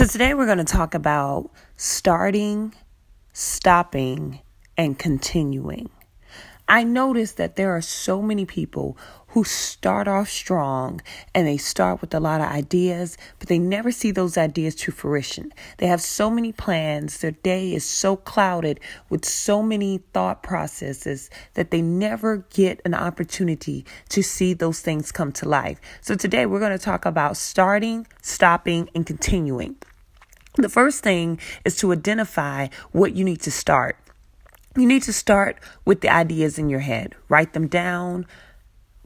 So, today we're going to talk about starting, stopping, and continuing. I noticed that there are so many people who start off strong and they start with a lot of ideas, but they never see those ideas to fruition. They have so many plans, their day is so clouded with so many thought processes that they never get an opportunity to see those things come to life. So today we're going to talk about starting, stopping, and continuing. The first thing is to identify what you need to start. You need to start with the ideas in your head. Write them down.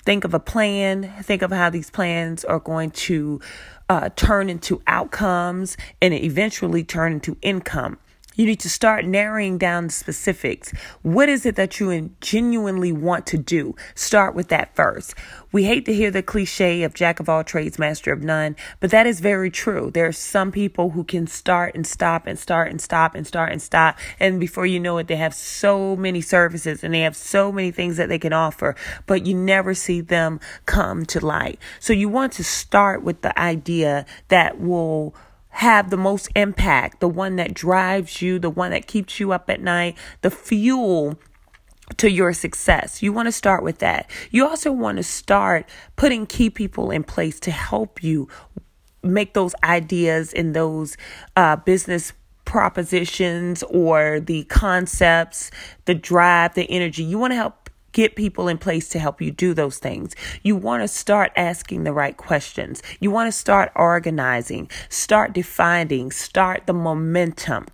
Think of a plan. Think of how these plans are going to uh, turn into outcomes and eventually turn into income. You need to start narrowing down specifics. What is it that you genuinely want to do? Start with that first. We hate to hear the cliche of jack of all trades, master of none, but that is very true. There are some people who can start and stop and start and stop and start and stop. And before you know it, they have so many services and they have so many things that they can offer, but you never see them come to light. So you want to start with the idea that will have the most impact, the one that drives you, the one that keeps you up at night, the fuel to your success. You want to start with that. You also want to start putting key people in place to help you make those ideas and those uh, business propositions or the concepts, the drive, the energy. You want to help get people in place to help you do those things. You want to start asking the right questions. You want to start organizing, start defining, start the momentum.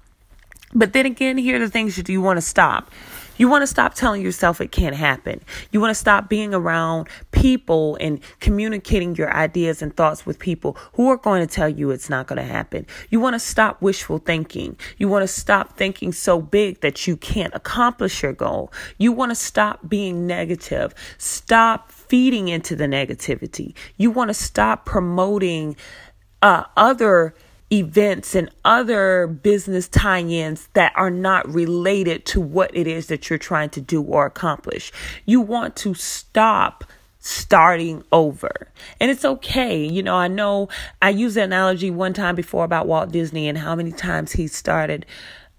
But then again, here are the things you want to stop. You want to stop telling yourself it can't happen. You want to stop being around people and communicating your ideas and thoughts with people who are going to tell you it's not going to happen. You want to stop wishful thinking. You want to stop thinking so big that you can't accomplish your goal. You want to stop being negative. Stop feeding into the negativity. You want to stop promoting uh, other events and other business tie ins that are not related to what it is that you're trying to do or accomplish. You want to stop starting over. And it's okay. You know, I know I used the analogy one time before about Walt Disney and how many times he started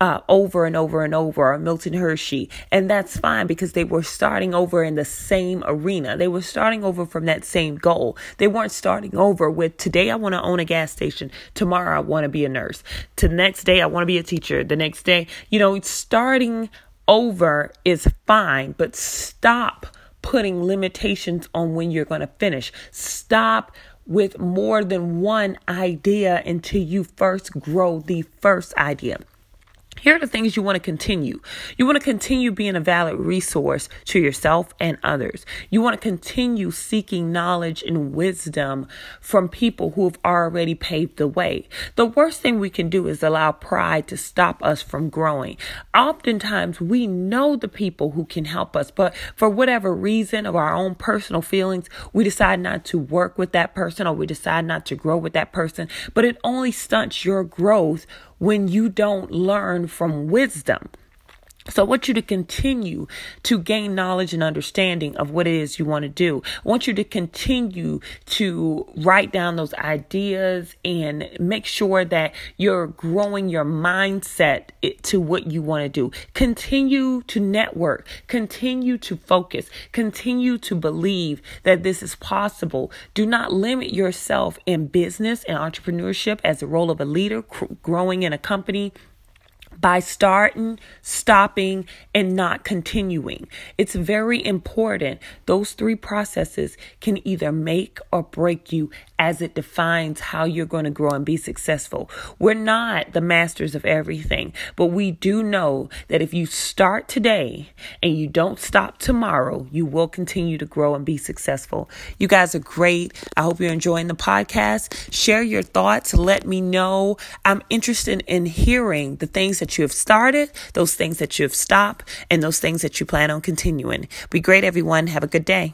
uh, over and over and over, Milton Hershey. And that's fine because they were starting over in the same arena. They were starting over from that same goal. They weren't starting over with today I want to own a gas station. Tomorrow I want to be a nurse. To the next day I want to be a teacher. The next day, you know, starting over is fine, but stop putting limitations on when you're going to finish. Stop with more than one idea until you first grow the first idea. Here are the things you want to continue. You want to continue being a valid resource to yourself and others. You want to continue seeking knowledge and wisdom from people who have already paved the way. The worst thing we can do is allow pride to stop us from growing. Oftentimes, we know the people who can help us, but for whatever reason of our own personal feelings, we decide not to work with that person or we decide not to grow with that person, but it only stunts your growth when you don't learn from wisdom. So I want you to continue to gain knowledge and understanding of what it is you want to do. I want you to continue to write down those ideas and make sure that you're growing your mindset to what you want to do. Continue to network, continue to focus, continue to believe that this is possible. Do not limit yourself in business and entrepreneurship as the role of a leader, growing in a company by starting, stopping, and not continuing. It's very important. Those three processes can either make or break you as it defines how you're going to grow and be successful. We're not the masters of everything, but we do know that if you start today and you don't stop tomorrow, you will continue to grow and be successful. You guys are great. I hope you're enjoying the podcast. Share your thoughts. Let me know. I'm interested in hearing the things you have started, those things that you have stopped, and those things that you plan on continuing. Be great, everyone. Have a good day.